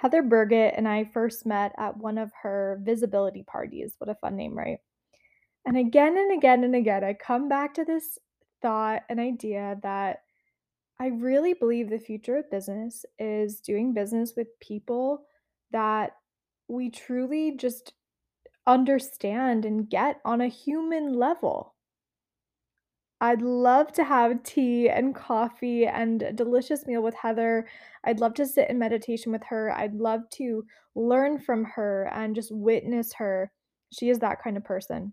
Heather Burgett and I first met at one of her visibility parties. What a fun name, right? And again and again and again, I come back to this thought and idea that I really believe the future of business is doing business with people that we truly just understand and get on a human level. I'd love to have tea and coffee and a delicious meal with Heather. I'd love to sit in meditation with her. I'd love to learn from her and just witness her. She is that kind of person.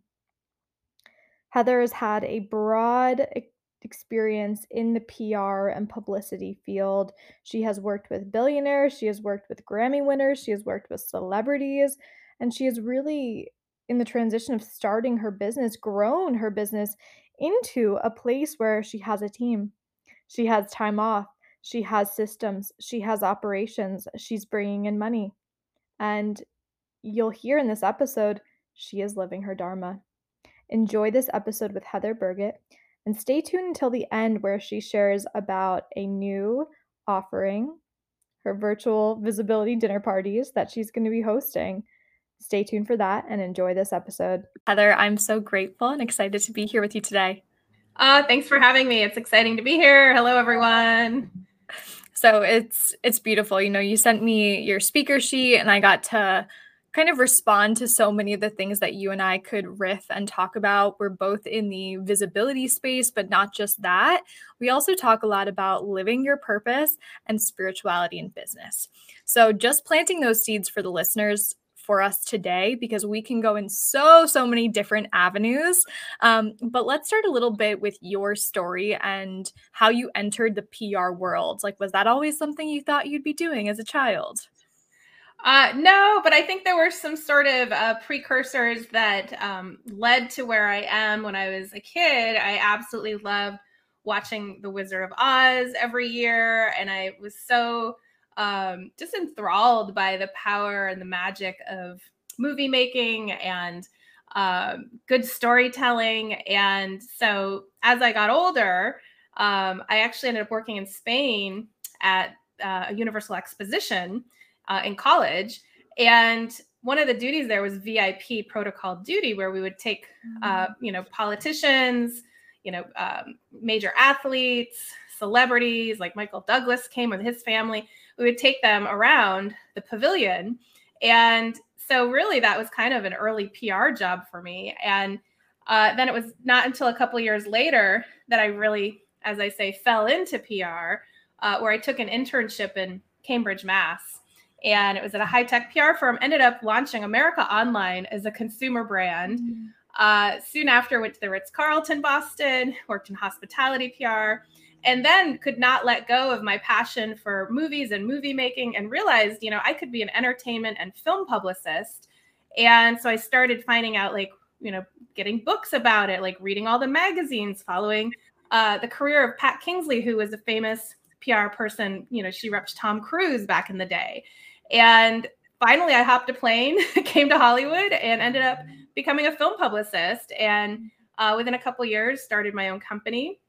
Heather has had a broad experience in the PR and publicity field. She has worked with billionaires, she has worked with Grammy winners, she has worked with celebrities, and she has really, in the transition of starting her business, grown her business into a place where she has a team. She has time off, she has systems, she has operations, she's bringing in money. And you'll hear in this episode, she is living her Dharma. Enjoy this episode with Heather Burgett and stay tuned until the end where she shares about a new offering, her virtual visibility dinner parties that she's going to be hosting. Stay tuned for that and enjoy this episode. Heather, I'm so grateful and excited to be here with you today. Uh, thanks for having me. It's exciting to be here. Hello, everyone. So it's it's beautiful. You know, you sent me your speaker sheet and I got to kind of respond to so many of the things that you and I could riff and talk about. We're both in the visibility space, but not just that. We also talk a lot about living your purpose and spirituality in business. So, just planting those seeds for the listeners for us today because we can go in so so many different avenues. Um, but let's start a little bit with your story and how you entered the pr world. Like was that always something you thought you'd be doing as a child? Uh, no, but I think there were some sort of uh, precursors that um, led to where I am. When I was a kid. I absolutely loved watching The Wizard of Oz every year, and I was so um, just enthralled by the power and the magic of movie making and um, good storytelling. And so as I got older, um, I actually ended up working in Spain at uh, a Universal Exposition uh, in college. And one of the duties there was VIP protocol duty, where we would take, uh, mm-hmm. you know, politicians, you know, um, major athletes, celebrities, like Michael Douglas came with his family. We would take them around the pavilion. And so, really, that was kind of an early PR job for me. And uh, then it was not until a couple years later that I really, as I say, fell into PR, uh, where I took an internship in Cambridge, Mass and it was at a high tech PR firm. Ended up launching America Online as a consumer brand. Mm-hmm. Uh, soon after, went to the Ritz Carlton Boston, worked in hospitality PR, and then could not let go of my passion for movies and movie making, and realized, you know, I could be an entertainment and film publicist. And so I started finding out, like, you know, getting books about it, like reading all the magazines, following uh, the career of Pat Kingsley, who was a famous PR person. You know, she repped Tom Cruise back in the day. And finally, I hopped a plane, came to Hollywood, and ended up becoming a film publicist. And uh, within a couple years, started my own company.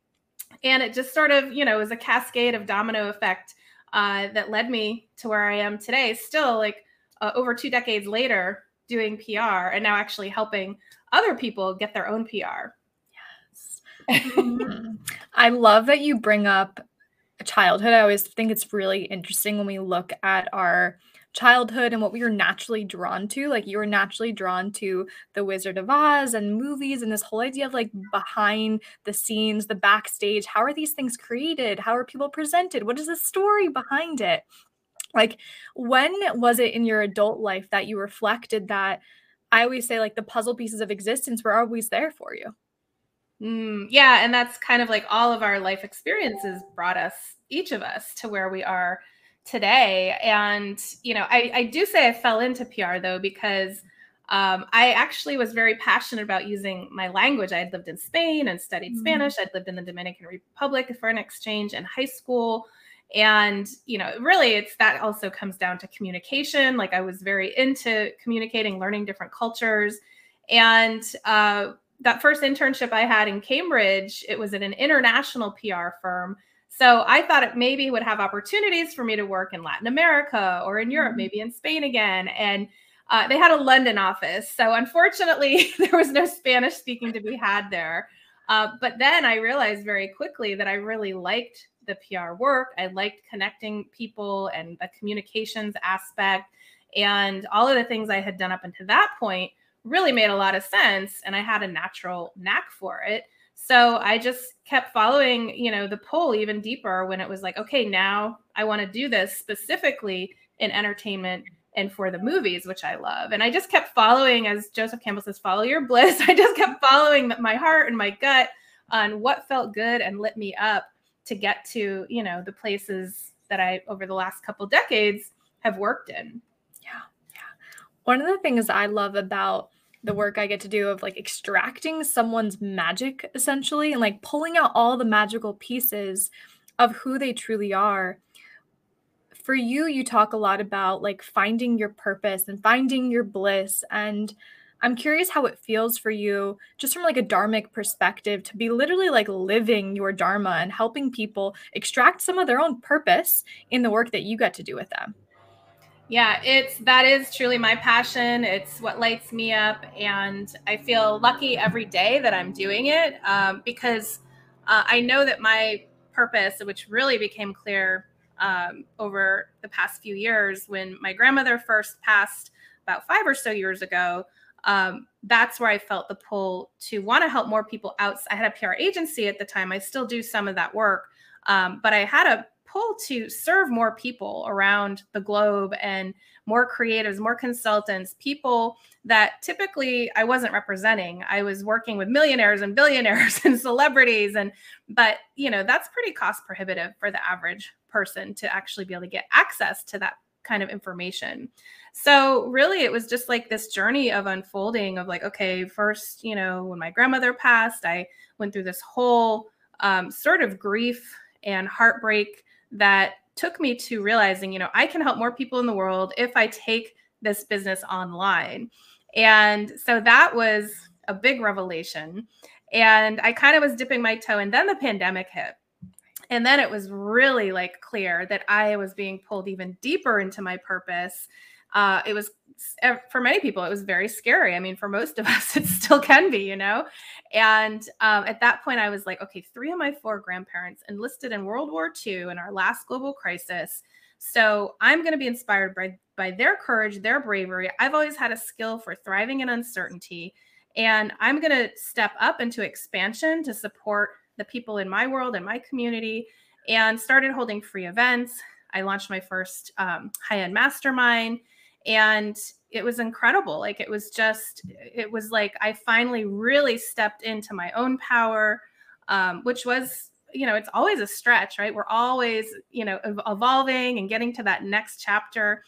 And it just sort of, you know, was a cascade of domino effect uh, that led me to where I am today. Still, like uh, over two decades later, doing PR and now actually helping other people get their own PR. Yes. Mm-hmm. I love that you bring up childhood. I always think it's really interesting when we look at our childhood and what we were naturally drawn to. Like you were naturally drawn to The Wizard of Oz and movies and this whole idea of like behind the scenes, the backstage. How are these things created? How are people presented? What is the story behind it? Like, when was it in your adult life that you reflected that? I always say, like, the puzzle pieces of existence were always there for you. Mm, yeah, and that's kind of like all of our life experiences brought us, each of us, to where we are today. And you know, I, I do say I fell into PR though because um, I actually was very passionate about using my language. I had lived in Spain and studied mm-hmm. Spanish. I'd lived in the Dominican Republic for an exchange in high school. And, you know, really it's that also comes down to communication. Like I was very into communicating, learning different cultures. And uh, that first internship I had in Cambridge, it was at an international PR firm So I thought it maybe would have opportunities for me to work in Latin America or in Europe, mm-hmm. maybe in Spain again. And uh, they had a London office. So unfortunately, there was no Spanish speaking to be had there. Uh, but then I realized very quickly that I really liked the PR work. I liked connecting people and the communications aspect. And all of the things I had done up until that point really made a lot of sense. And I had a natural knack for it. So I just kept following, you know, the pull even deeper when it was like, okay, now I want to do this specifically in entertainment and for the movies, which I love. And I just kept following, as Joseph Campbell says, follow your bliss. I just kept following my heart and my gut on what felt good and lit me up to get to, you know, the places that I, over the last couple decades, have worked in. Yeah. Yeah. One of the things I love about the work I get to do of like extracting someone's magic essentially and like pulling out all the magical pieces of who they truly are. For you, you talk a lot about like finding your purpose and finding your bliss. And I'm curious how it feels for you, just from like a dharmic perspective, to be literally like living your dharma and helping people extract some of their own purpose in the work that you get to do with them. Yeah, it's that is truly my passion. It's what lights me up, and I feel lucky every day that I'm doing it um, because uh, I know that my purpose, which really became clear um, over the past few years, when my grandmother first passed about five or so years ago, um, that's where I felt the pull to want to help more people out. I had a PR agency at the time. I still do some of that work, um, but I had a pull to serve more people around the globe and more creatives, more consultants, people that typically I wasn't representing. I was working with millionaires and billionaires and celebrities and but you know, that's pretty cost prohibitive for the average person to actually be able to get access to that kind of information. So really it was just like this journey of unfolding of like okay, first, you know, when my grandmother passed, I went through this whole um, sort of grief and heartbreak that took me to realizing, you know, I can help more people in the world if I take this business online. And so that was a big revelation. And I kind of was dipping my toe, and then the pandemic hit. And then it was really like clear that I was being pulled even deeper into my purpose. Uh, it was for many people, it was very scary. I mean, for most of us, it still can be, you know? And um, at that point, I was like, okay, three of my four grandparents enlisted in World War II in our last global crisis. So I'm going to be inspired by, by their courage, their bravery. I've always had a skill for thriving in uncertainty. And I'm going to step up into expansion to support the people in my world and my community and started holding free events. I launched my first um, high end mastermind and it was incredible. Like it was just it was like i finally really stepped into my own power um, which was you know it's always a stretch right? We're always you know evolving and getting to that next chapter.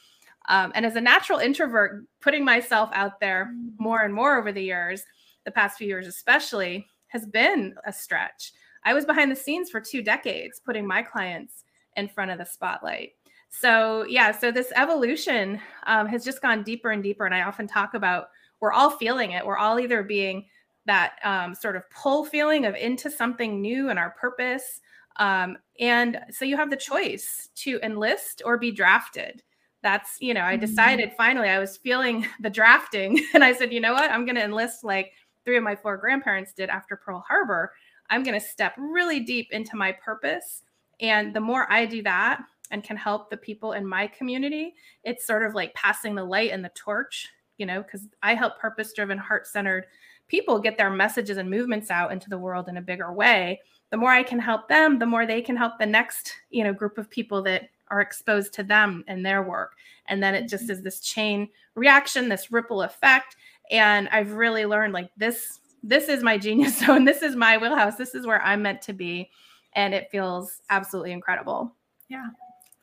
Um, and as a natural introvert putting myself out there more and more over the years the past few years especially has been a stretch. I was behind the scenes for two decades putting my clients in front of the spotlight so yeah so this evolution um, has just gone deeper and deeper and i often talk about we're all feeling it. We're all either being that um, sort of pull feeling of into something new and our purpose um, and so you have the choice to enlist or be drafted. That's you know i mm-hmm. decided finally i was feeling the drafting and i said you know what? I'm going to enlist like three of my four grandparents did after pearl harbor. I'm going to step really deep into my purpose and the more i do that and can help the people in my community, it's sort of like passing the light and the torch, you know, because I help purpose driven, heart centered people get their messages and movements out into the world in a bigger way. The more I can help them, the more they can help the next, you know, group of people that are exposed to them and their work. And then it just mm-hmm. is this chain reaction, this ripple effect. And I've really learned like this this is my genius zone. This is my wheelhouse. This is where I'm meant to be. And it feels absolutely incredible. Yeah.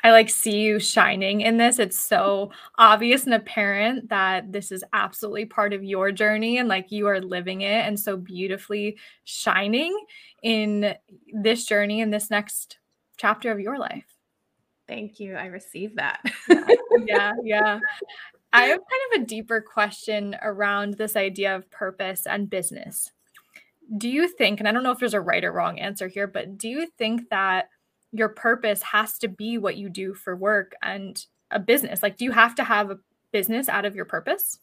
I like see you shining in this. It's so obvious and apparent that this is absolutely part of your journey and like you are living it and so beautifully shining in this journey in this next chapter of your life. Thank you. I received that. yeah, yeah. I have kind of a deeper question around this idea of purpose and business. Do you think, and I don't know if there's a right or wrong answer here, but do you think that your purpose has to be what you do for work and a business? Like, do you have to have a business out of your purpose?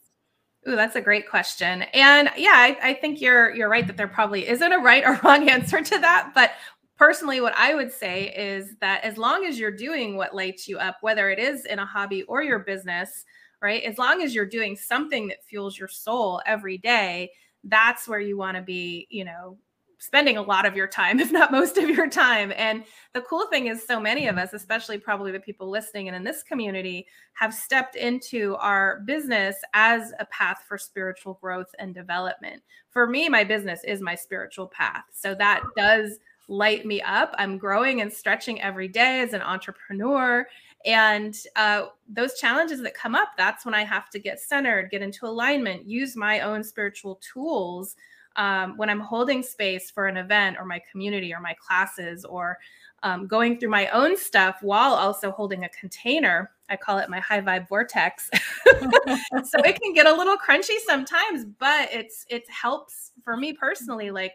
Ooh, that's a great question. And yeah, I, I, think you're you're right that there probably isn't a right or wrong answer to that. But personally, what I would say is that as long as you're doing what lights you up, whether it is in a hobby or your business, right? As long as you're doing something that fuels your soul every day, that's where you want to be, you know, spending a lot of your time, if not most of your time. And the cool thing is, so many of us, especially probably the people listening and in this community, have stepped into our business as a path for spiritual growth and development. For me, my business is my spiritual path. So that does light me up. I'm growing and stretching every day as an entrepreneur. And uh, those challenges that come up, that's when I have to get centered, get into alignment, use my own spiritual tools um, when I'm holding space for an event or my community or my classes or um, going through my own stuff while also holding a container. I call it my high vibe vortex. so it can get a little crunchy sometimes, but it's it helps for me personally. Like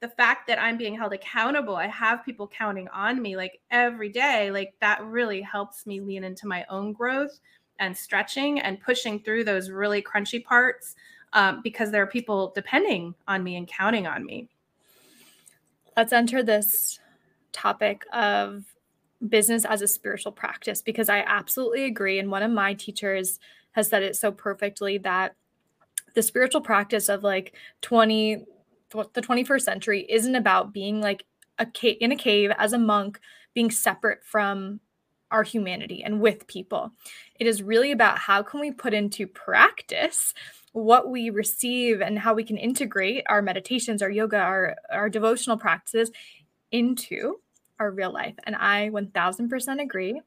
the fact that I'm being held accountable, I have people counting on me like every day. Like that really helps me lean into my own growth and stretching and pushing through those really crunchy parts um, because there are people depending on me and counting on me. Let's enter this topic of business as a spiritual practice because I absolutely agree. And one of my teachers has said it so perfectly that the spiritual practice of like 20 the 21st century isn't about being like a cave in a cave as a monk being separate from our humanity and with people it is really about how can we put into practice what we receive and how we can integrate our meditations, our yoga, our, our devotional practices into our real life. And I 1000% agree.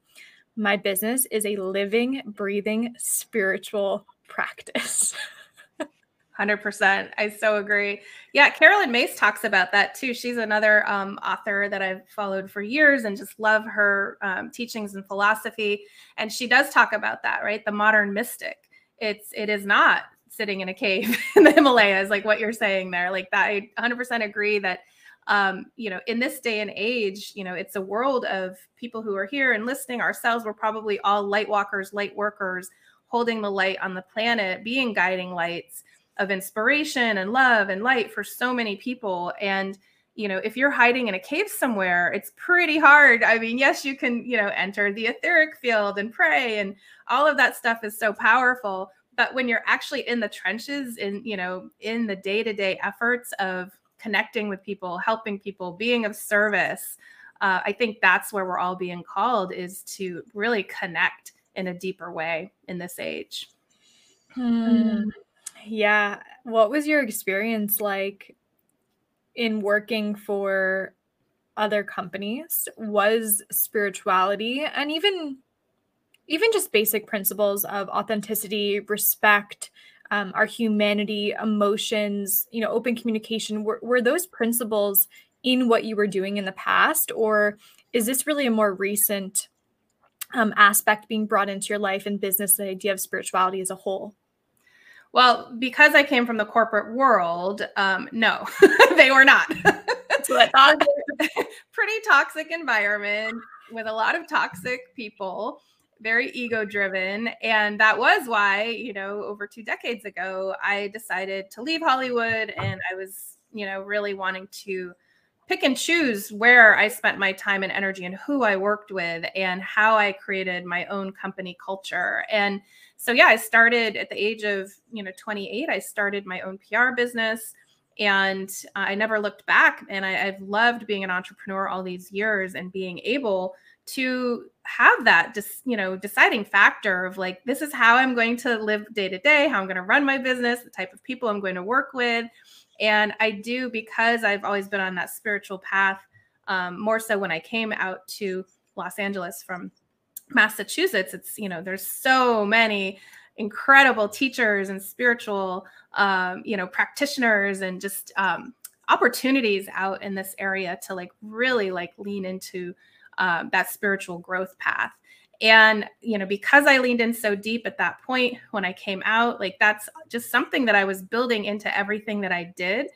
My business is a living, breathing spiritual practice. 100%. I so agree. Yeah, Caroline Myss talks about that too. She's another um, author that I've followed for years and just love her um, teachings and philosophy. And she does talk about that, right? The modern mystic. It's it is not sitting in a cave in the Himalayas, like what you're saying there. Like that, I 100% agree that, um, you know, in this day and age, you know, it's a world of people who are here and listening. Ourselves, we're probably all light walkers, light workers, holding the light on the planet, being guiding lights of inspiration and love and light for so many people. And, you know, if you're hiding in a cave somewhere, it's pretty hard. I mean, yes, you can, you know, enter the etheric field and pray, and all of that stuff is so powerful but when you're actually in the trenches in you know in the day-to-day efforts of connecting with people helping people being of service uh, i think that's where we're all being called is to really connect in a deeper way in this age hmm. Yeah what was your experience like in working for other companies was spirituality and even even just basic principles of authenticity, respect, um, our humanity, emotions, you know, open communication, were, were those principles in what you were doing in the past? Or is this really a more recent um, aspect being brought into your life and business, the idea of spirituality as a whole? Well, because I came from the corporate world, um, no, they were not. so I thought pretty toxic environment with a lot of toxic people very ego driven. And that was why, you know, over two decades ago, I decided to leave Hollywood and I was, you know, really wanting to pick and choose where I spent my time and energy and who I worked with and how I created my own company culture. And so, yeah, I started at the age of, you know, 28, I started my own PR business and I never looked back. And I, have loved being an entrepreneur all these years and being able to have that just you know deciding factor of like this is how i'm going to live day to day how i'm going to run my business the type of people i'm going to work with and i do because i've always been on that spiritual path um, more so when i came out to los angeles from massachusetts it's you know there's so many incredible teachers and spiritual um, you know practitioners and just um, opportunities out in this area to like really like lean into um, that spiritual growth path. And, you know, because I leaned in so deep at that point when I came out, like that's just something that I was building into everything that I did.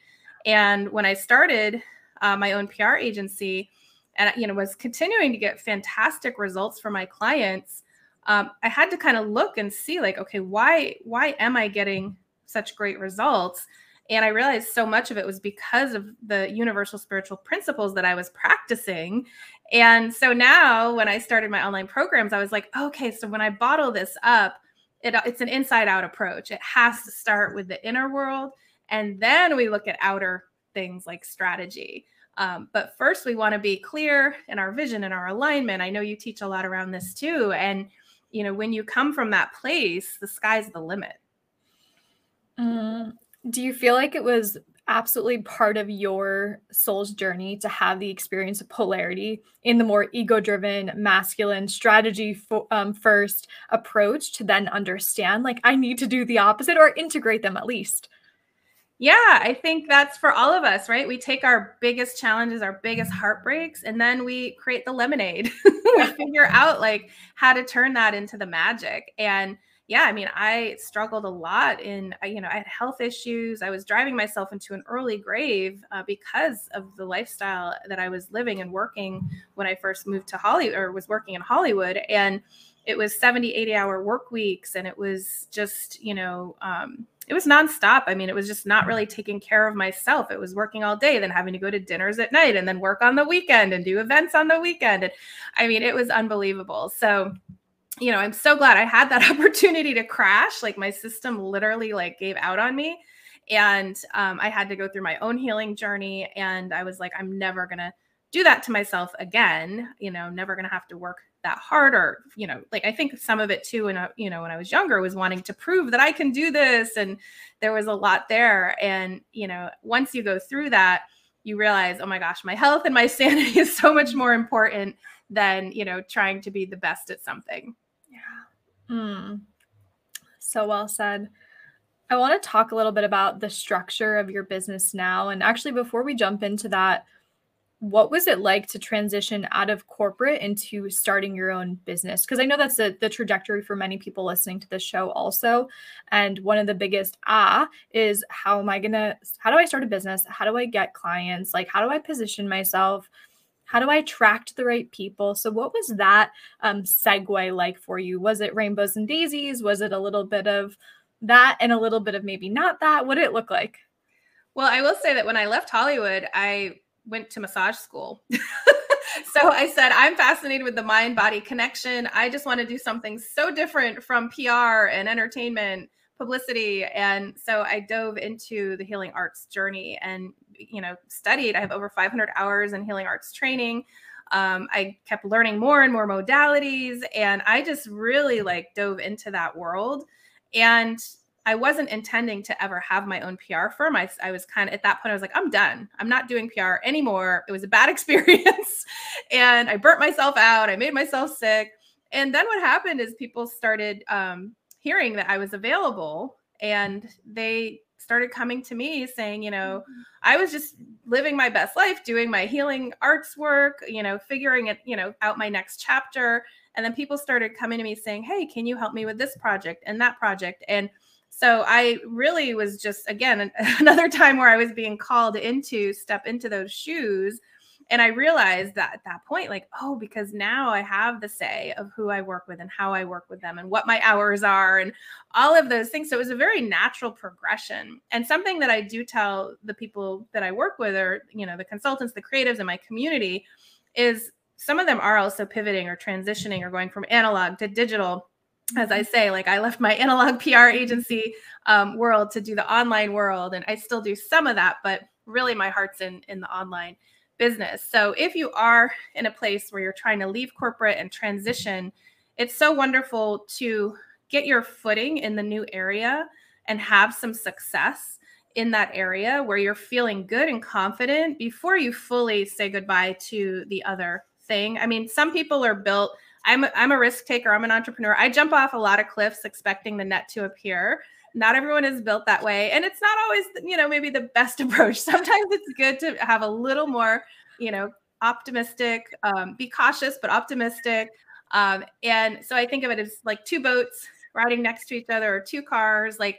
And when I started uh, my own PR agency, and you know was continuing to get fantastic results for my clients um, i had to kind of look and see like okay why why am i getting such great results? And i realized so much of it was because of the universal spiritual principles that i was practicing. And so now when i started my online programs i was like okay so when i bottle this up it, it's an inside out approach. It has to start with the inner world and then we look at outer things like strategy um, but first, we want to be clear in our vision and our alignment. I know you teach a lot around this too. And, you know, when you come from that place, the sky's the limit. Mm, do you feel like it was absolutely part of your soul's journey to have the experience of polarity in the more ego driven, masculine, strategy fo- um, first approach to then understand, like, I need to do the opposite or integrate them at least? Yeah, I think that's for all of us, right? We take our biggest challenges, our biggest heartbreaks, and then we create the lemonade. we figure out like how to turn that into the magic. And yeah, I mean, I struggled a lot in, you know, I had health issues. I was driving myself into an early grave uh, because of the lifestyle that I was living and working when I first moved to Hollywood or was working in Hollywood. And it was 70, 80 hour work weeks. And it was just, you know, um, it was nonstop. I mean, it was just not really taking care of myself. It was working all day, then having to go to dinners at night, and then work on the weekend and do events on the weekend. And I mean, it was unbelievable. So, you know, I'm so glad I had that opportunity to crash. Like my system literally like gave out on me, and um, I had to go through my own healing journey. And I was like, I'm never gonna do that to myself again. You know, never gonna have to work that hard or you know like i think some of it too I, you know when i was younger was wanting to prove that i can do this and there was a lot there. And you know once you go through that you realize oh my gosh my health and my sanity is so much more important than you know trying to be the best at something. Yeah. Mm. so well said. I want to talk a little bit about the structure of your business now. And actually before we jump into that what was it like to transition out of corporate into starting your own business? Because i know that's the, trajectory for many people listening to this show also. And one of the biggest ah is how am i gonna how do i start a business? How do i get clients? Like how do i position myself? How do i attract the right people? So what was that um, segue like for you? Was it rainbows and daisies? Was it a little bit of that and a little bit of maybe not that? What did it look like? Well i will say that when i left hollywood i went to massage school. so I said, I'm fascinated with the mind body connection. I just want to do something so different from PR and entertainment, publicity. And so I dove into the healing arts journey and, you know, studied. I have over 500 hours in healing arts training. Um, I kept learning more and more modalities. And I just really like dove into that world. And I wasn't intending to ever have my own PR firm. I, I was kind of at that point, I was like, I'm done. I'm not doing PR anymore. It was a bad experience. and I burnt myself out. I made myself sick. And then what happened is people started um, hearing that I was available and they started coming to me saying, you know, mm-hmm. I was just living my best life, doing my healing arts work, you know, figuring it, you know, out my next chapter. And then people started coming to me saying, hey, can you help me with this project and that project? And so I really was just, again, another time where I was being called into step into those shoes. And I realized that at that point, like, oh, because now I have the say of who I work with and how I work with them and what my hours are and all of those things. So it was a very natural progression. And something that I do tell the people that I work with or, you know, the consultants, the creatives in my community is some of them are also pivoting or transitioning or going from analog to digital as I say, like I left my analog PR agency um, world to do the online world, and I still do some of that, but really my heart's in in the online business. So if you are in a place where you're trying to leave corporate and transition, it's so wonderful to get your footing in the new area and have some success in that area where you're feeling good and confident before you fully say goodbye to the other thing. I mean, some people are built I'm a, I'm a risk taker. I'm an entrepreneur. I jump off a lot of cliffs expecting the net to appear. Not everyone is built that way, and it's not always you know maybe the best approach. Sometimes it's good to have a little more you know optimistic, um, be cautious but optimistic. Um, and so I think of it as like two boats riding next to each other or two cars like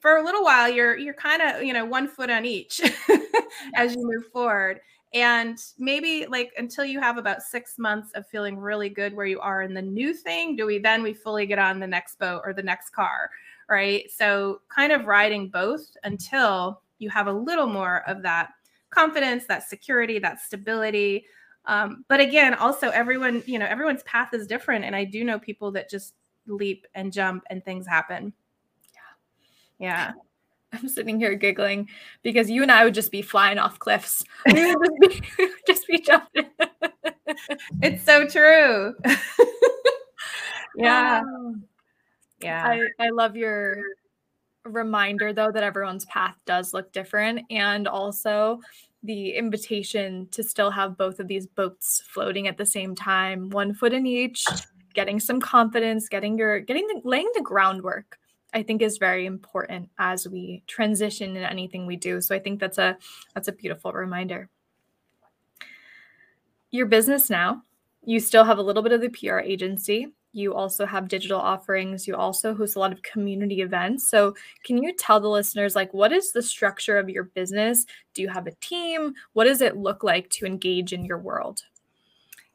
for a little while you're you're kind of you know one foot on each as you move forward and maybe like until you have about six months of feeling really good where you are in the new thing do we then we fully get on the next boat or the next car right? So kind of riding both until you have a little more of that confidence that security that stability. Um, but again also everyone you know everyone's path is different and i do know people that just leap and jump and things happen. Yeah. Yeah I'm sitting here giggling because you and I would just be flying off cliffs. We would just be, just be jumping. it's so true. yeah. Um, yeah. I, I love your reminder though that everyone's path does look different and also the invitation to still have both of these boats floating at the same time, one foot in each, getting some confidence, getting your getting the laying the groundwork I think is very important as we transition in anything we do. So I think that's a that's a beautiful reminder. Your business now, you still have a little bit of the PR agency. You also have digital offerings. You also host a lot of community events. So, can you tell the listeners like what is the structure of your business? Do you have a team? What does it look like to engage in your world?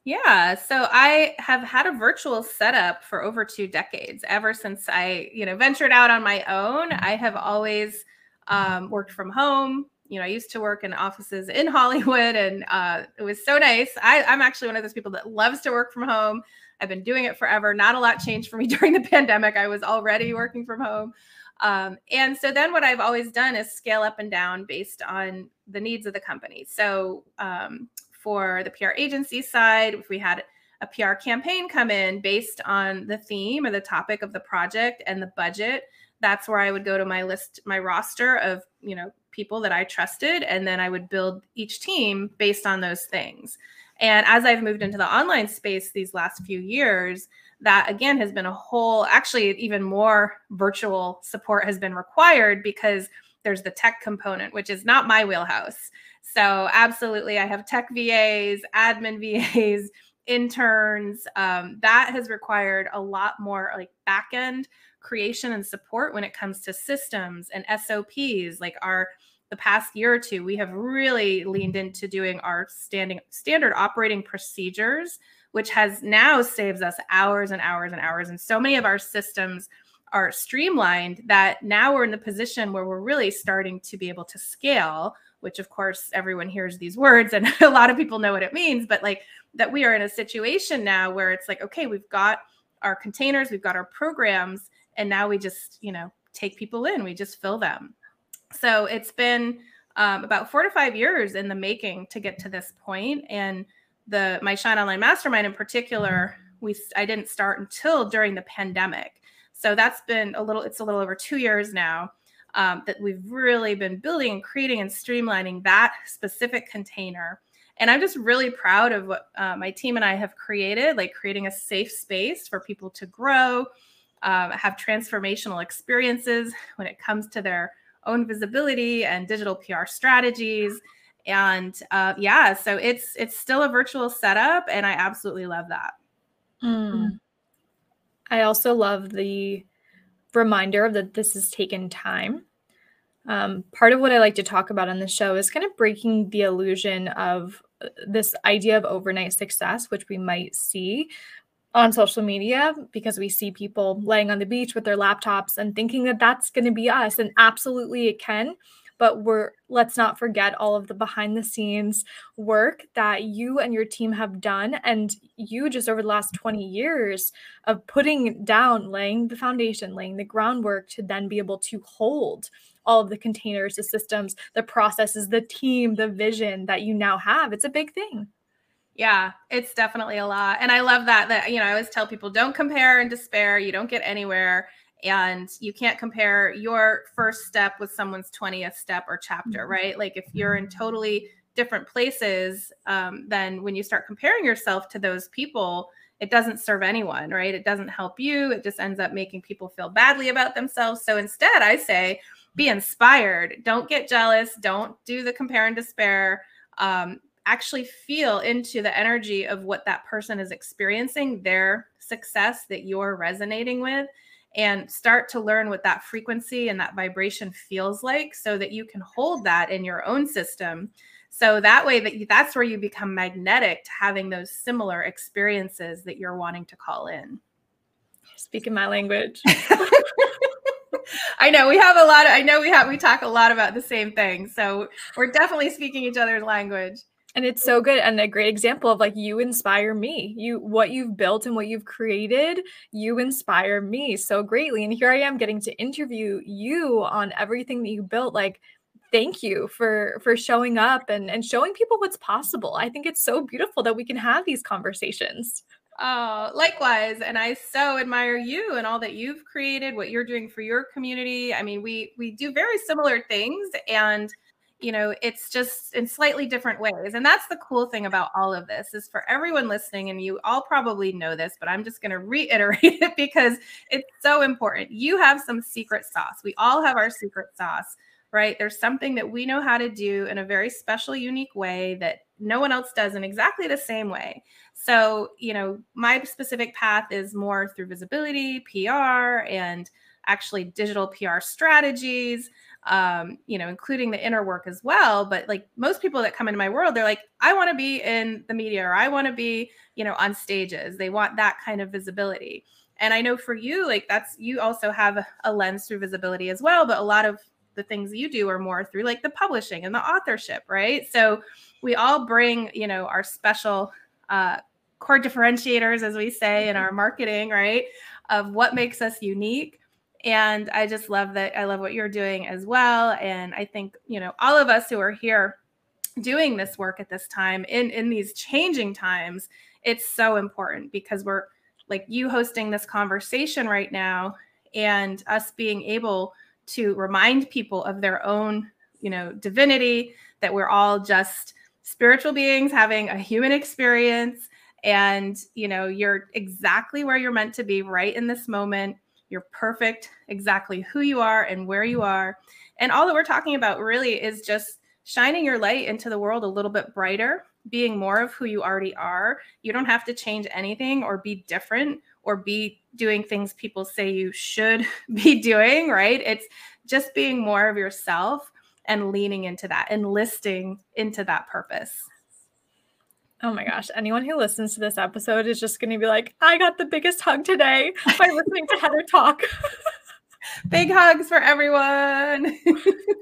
Yeah, so I have had a virtual setup for over two decades. Ever since I, you know, ventured out on my own, I have always um, worked from home. You know, I used to work in offices in Hollywood, and uh, it was so nice. I, I'm actually one of those people that loves to work from home. I've been doing it forever. Not a lot changed for me during the pandemic. I was already working from home. Um, and so then what I've always done is scale up and down based on the needs of the company. So um, for the PR agency side, if we had a PR campaign come in based on the theme or the topic of the project and the budget, that's where I would go to my list, my roster of, you know, people that I trusted. And then I would build each team based on those things. And as I've moved into the online space these last few years, that again has been a whole, actually, even more virtual support has been required because there's the tech component, which is not my wheelhouse. So, absolutely, I have tech VAs, admin VAs, interns. Um, that has required a lot more like back end creation and support when it comes to systems and SOPs. Like our the past year or two, we have really leaned into doing our standing standard operating procedures, which has now saves us hours and hours and hours. And so many of our systems are streamlined that now we're in the position where we're really starting to be able to scale which of course everyone hears these words and a lot of people know what it means, but like that we are in a situation now where it's like, okay, we've got our containers, we've got our programs, and now we just, you know, take people in, we just fill them. So it's been um, about four to five years in the making to get to this point. And the my Shine Online Mastermind in particular, we I didn't start until during the pandemic. So that's been a little, it's a little over two years now um, that we've really been building and creating and streamlining that specific container. And I'm just really proud of what uh, my team and I have created, like creating a safe space for people to grow, uh, have transformational experiences when it comes to their own visibility and digital PR strategies. And uh, yeah, so it's it's still a virtual setup, and I absolutely love that. Mm. I also love the reminder that this has taken time. Um, part of what I like to talk about on the show is kind of breaking the illusion of uh, this idea of overnight success, which we might see on social media because we see people laying on the beach with their laptops and thinking that that's going to be us. And absolutely it can but we're let's not forget all of the behind the scenes work that you and your team have done and you just over the last 20 years of putting down laying the foundation laying the groundwork to then be able to hold all of the containers the systems the processes the team the vision that you now have it's a big thing yeah, it's definitely a lot. And I love that that you know, I always tell people don't compare and despair. You don't get anywhere and you can't compare your first step with someone's 20th step or chapter mm-hmm. right? Like if you're in totally different places um, then when you start comparing yourself to those people it doesn't serve anyone right? It doesn't help you. It just ends up making people feel badly about themselves. So instead i say be inspired. Don't get jealous. Don't do the compare and despair. Um, actually feel into the energy of what that person is experiencing their success that you're resonating with and start to learn what that frequency and that vibration feels like so that you can hold that in your own system So that way that you, that's where you become magnetic to having those similar experiences that you're wanting to call in. Speaking my language. I know we have a lot of, I know we have we talk a lot about the same thing. So we're definitely speaking each other's language. And it's so good and a great example of like you inspire me. You what you've built and what you've created, you inspire me so greatly. And here I am getting to interview you on everything that you built like thank you for for showing up and and showing people what's possible. I think it's so beautiful that we can have these conversations. Oh, likewise. And I so admire you and all that you've created, what you're doing for your community. I mean, we we do very similar things and you know, it's just in slightly different ways. And that's the cool thing about all of this is for everyone listening and you all probably know this, but I'm just going to reiterate it because it's so important. You have some secret sauce. We all have our secret sauce, right? There's something that we know how to do in a very special unique way that no one else does in exactly the same way. So, you know, my specific path is more through visibility, PR, and actually digital PR strategies, um, you know, including the inner work as well. But like most people that come into my world, they're like, I want to be in the media or I want to be, you know, on stages. They want that kind of visibility. And I know for you, like that's you also have a lens through visibility as well, but a lot of the things you do are more through like the publishing and the authorship, right? So we all bring, you know, our special uh, core differentiators, as we say in our marketing, right? Of what makes us unique. And I just love that. I love what you're doing as well. And I think, you know, all of us who are here doing this work at this time in, in these changing times, it's so important because we're like you hosting this conversation right now and us being able to remind people of their own, you know, divinity, that we're all just spiritual beings having a human experience and you know you're exactly where you're meant to be right in this moment you're perfect exactly who you are and where you are. And all that we're talking about really is just shining your light into the world a little bit brighter being more of who you already are. You don't have to change anything or be different or be doing things people say you should be doing right? It's just being more of yourself and leaning into that enlisting into that purpose Oh my gosh. Anyone who listens to this episode is just going to be like, I got the biggest hug today by listening to Heather talk. Big hugs for everyone.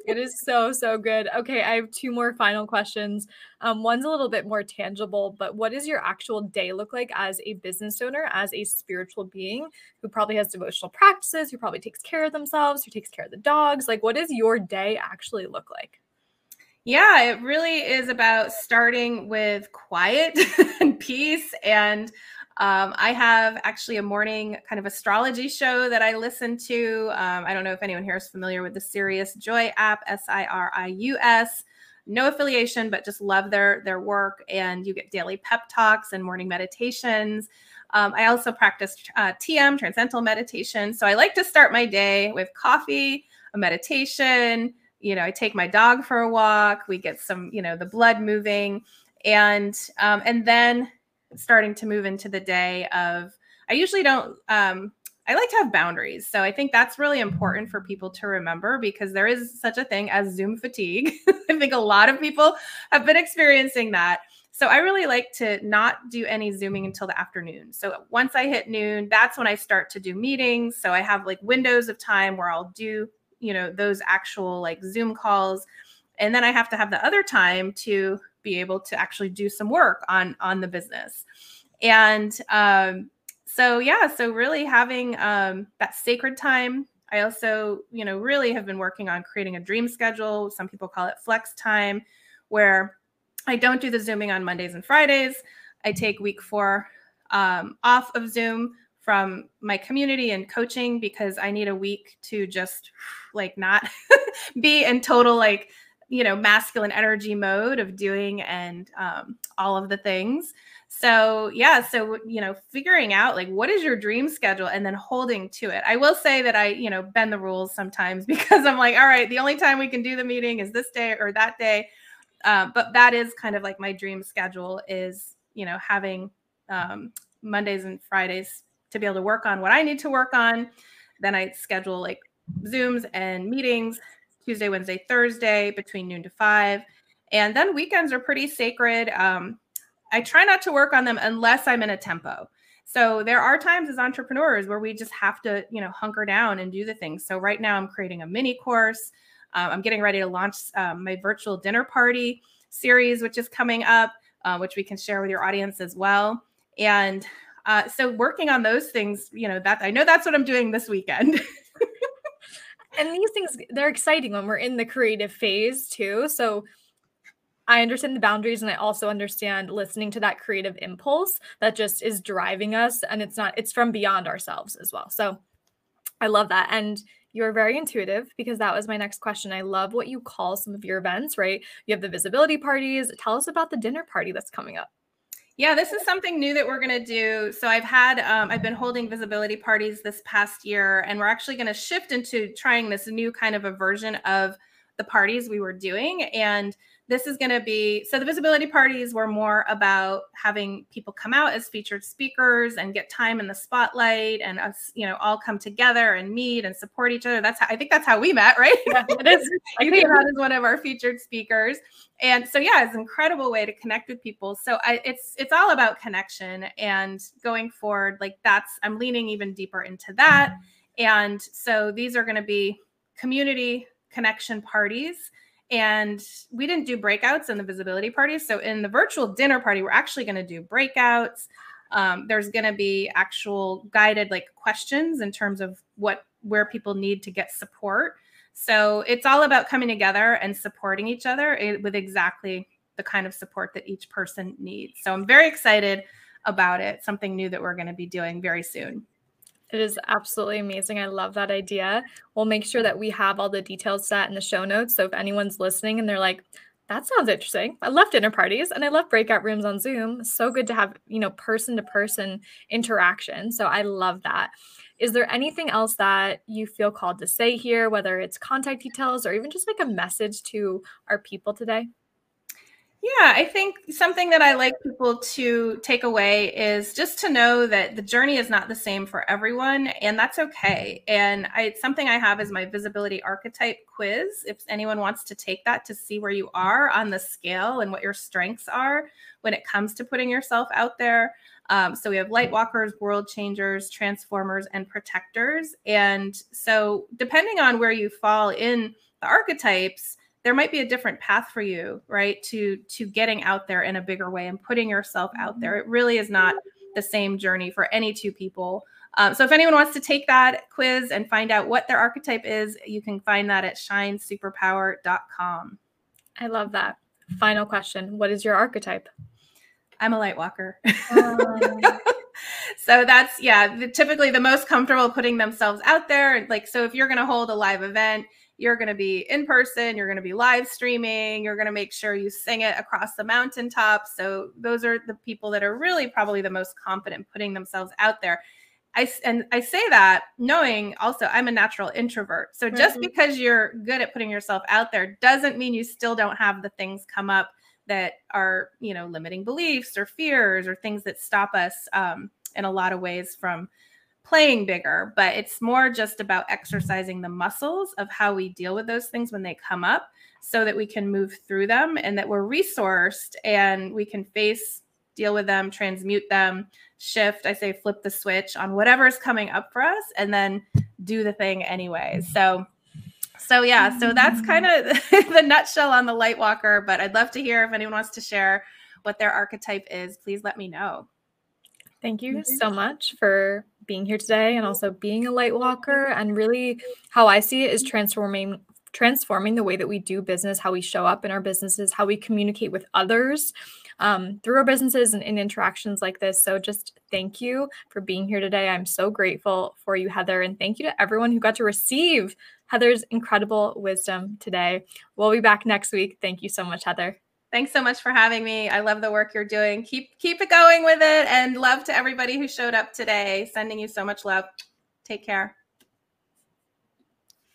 it is so, so good. Okay. I have two more final questions. Um, one's a little bit more tangible, but what does your actual day look like as a business owner, as a spiritual being who probably has devotional practices, who probably takes care of themselves, who takes care of the dogs? Like, what does your day actually look like? Yeah, it really is about starting with quiet and peace. And um, I have actually a morning kind of astrology show that I listen to. Um, I don't know if anyone here is familiar with the Sirius Joy app, S I R I U S. No affiliation, but just love their their work. And you get daily pep talks and morning meditations. Um, I also practice uh, TM, transcendental meditation. So I like to start my day with coffee, a meditation, you know, I take my dog for a walk. We get some, you know, the blood moving, and um, and then starting to move into the day of. I usually don't. Um, I like to have boundaries, so I think that's really important for people to remember because there is such a thing as Zoom fatigue. I think a lot of people have been experiencing that. So I really like to not do any zooming until the afternoon. So once I hit noon, that's when I start to do meetings. So I have like windows of time where I'll do you know those actual like zoom calls. And then i have to have the other time to be able to actually do some work on on the business. And um so yeah so really having um that sacred time. I also you know really have been working on creating a dream schedule. Some people call it flex time where i don't do the zooming on mondays and fridays. I take week four um, off of zoom from my community and coaching because I need a week to just like not be in total like you know masculine energy mode of doing and um, all of the things. So yeah, so you know figuring out like what is your dream schedule and then holding to it. I will say that I you know bend the rules sometimes because I'm like all right, the only time we can do the meeting is this day or that day. Uh, but that is kind of like my dream schedule is you know having um, Mondays and Fridays to be able to work on what I need to work on. Then I schedule like Zooms and meetings Tuesday, Wednesday, Thursday between noon to five. And then weekends are pretty sacred. Um, I try not to work on them unless I'm in a tempo. So there are times as entrepreneurs where we just have to, you know, hunker down and do the things. So right now I'm creating a mini course. Um, I'm getting ready to launch um, my virtual dinner party series, which is coming up, uh, which we can share with your audience as well. And uh, so working on those things, you know, that I know that's what I'm doing this weekend. and these things, they're exciting when we're in the creative phase too. So I understand the boundaries and I also understand listening to that creative impulse that just is driving us and it's not it's from beyond ourselves as well. So I love that and you're very intuitive because that was my next question. I love what you call some of your events, right? You have the visibility parties. Tell us about the dinner party that's coming up. Yeah, this is something new that we're going to do. So I've had, um, I've been holding visibility parties this past year, and we're actually going to shift into trying this new kind of a version of the parties we were doing. And this is going to be so the visibility parties were more about having people come out as featured speakers and get time in the spotlight and us you know all come together and meet and support each other. That's how i think that's how we met right? Yeah, it is you came out as one of our featured speakers. And so yeah it's an incredible way to connect with people. So I, it's it's all about connection and going forward like that's i'm leaning even deeper into that. And so these are going to be community connection parties and we didn't do breakouts in the visibility parties. So in the virtual dinner party, we're actually going to do breakouts. Um, there's going to be actual guided like questions in terms of what where people need to get support. So it's all about coming together and supporting each other eh, with exactly the kind of support that each person needs. So I'm very excited about it. Something new that we're going to be doing very soon. It is absolutely amazing. I love that idea. We'll make sure that we have all the details set in the show notes. So if anyone's listening and they're like, that sounds interesting. I love dinner parties and I love breakout rooms on Zoom. So good to have, you know, person to person interaction. So I love that. Is there anything else that you feel called to say here, whether it's contact details or even just like a message to our people today? Yeah, I think something that I like people to take away is just to know that the journey is not the same for everyone, and that's okay. And I, something I have is my visibility archetype quiz. If anyone wants to take that to see where you are on the scale and what your strengths are when it comes to putting yourself out there. Um, so we have light walkers, world changers, transformers, and protectors. And so depending on where you fall in the archetypes, there might be a different path for you right to to getting out there in a bigger way and putting yourself out there. It really is not the same journey for any two people. Um, so if anyone wants to take that quiz and find out what their archetype is you can find that at shinesuperpower.com i love that. Final question what is your archetype? I'm a light walker um. so that's yeah the, typically the most comfortable putting themselves out there. Like so if you're going to hold a live event you're going to be in person, you're going to be live streaming, you're going to make sure you sing it across the mountaintop. So those are the people that are really probably the most confident putting themselves out there. I and I say that knowing also I'm a natural introvert. So just mm-hmm. because you're good at putting yourself out there doesn't mean you still don't have the things come up that are, you know, limiting beliefs or fears or things that stop us um, in a lot of ways from playing bigger, but it's more just about exercising the muscles of how we deal with those things when they come up so that we can move through them and that we're resourced and we can face, deal with them, transmute them, shift, I say flip the switch on whatever is coming up for us and then do the thing anyway. So so yeah, so that's kind of the nutshell on the light walker, but I'd love to hear if anyone wants to share what their archetype is, please let me know. Thank you mm-hmm. so much for being here today and also being a light walker and really how I see it is transforming transforming the way that we do business, how we show up in our businesses, how we communicate with others um, through our businesses and in interactions like this. So just thank you for being here today. I'm so grateful for you, Heather, and thank you to everyone who got to receive Heather's incredible wisdom today. We'll be back next week. Thank you so much, Heather. Thanks so much for having me. I love the work you're doing. Keep keep it going with it and love to everybody who showed up today. Sending you so much love. Take care.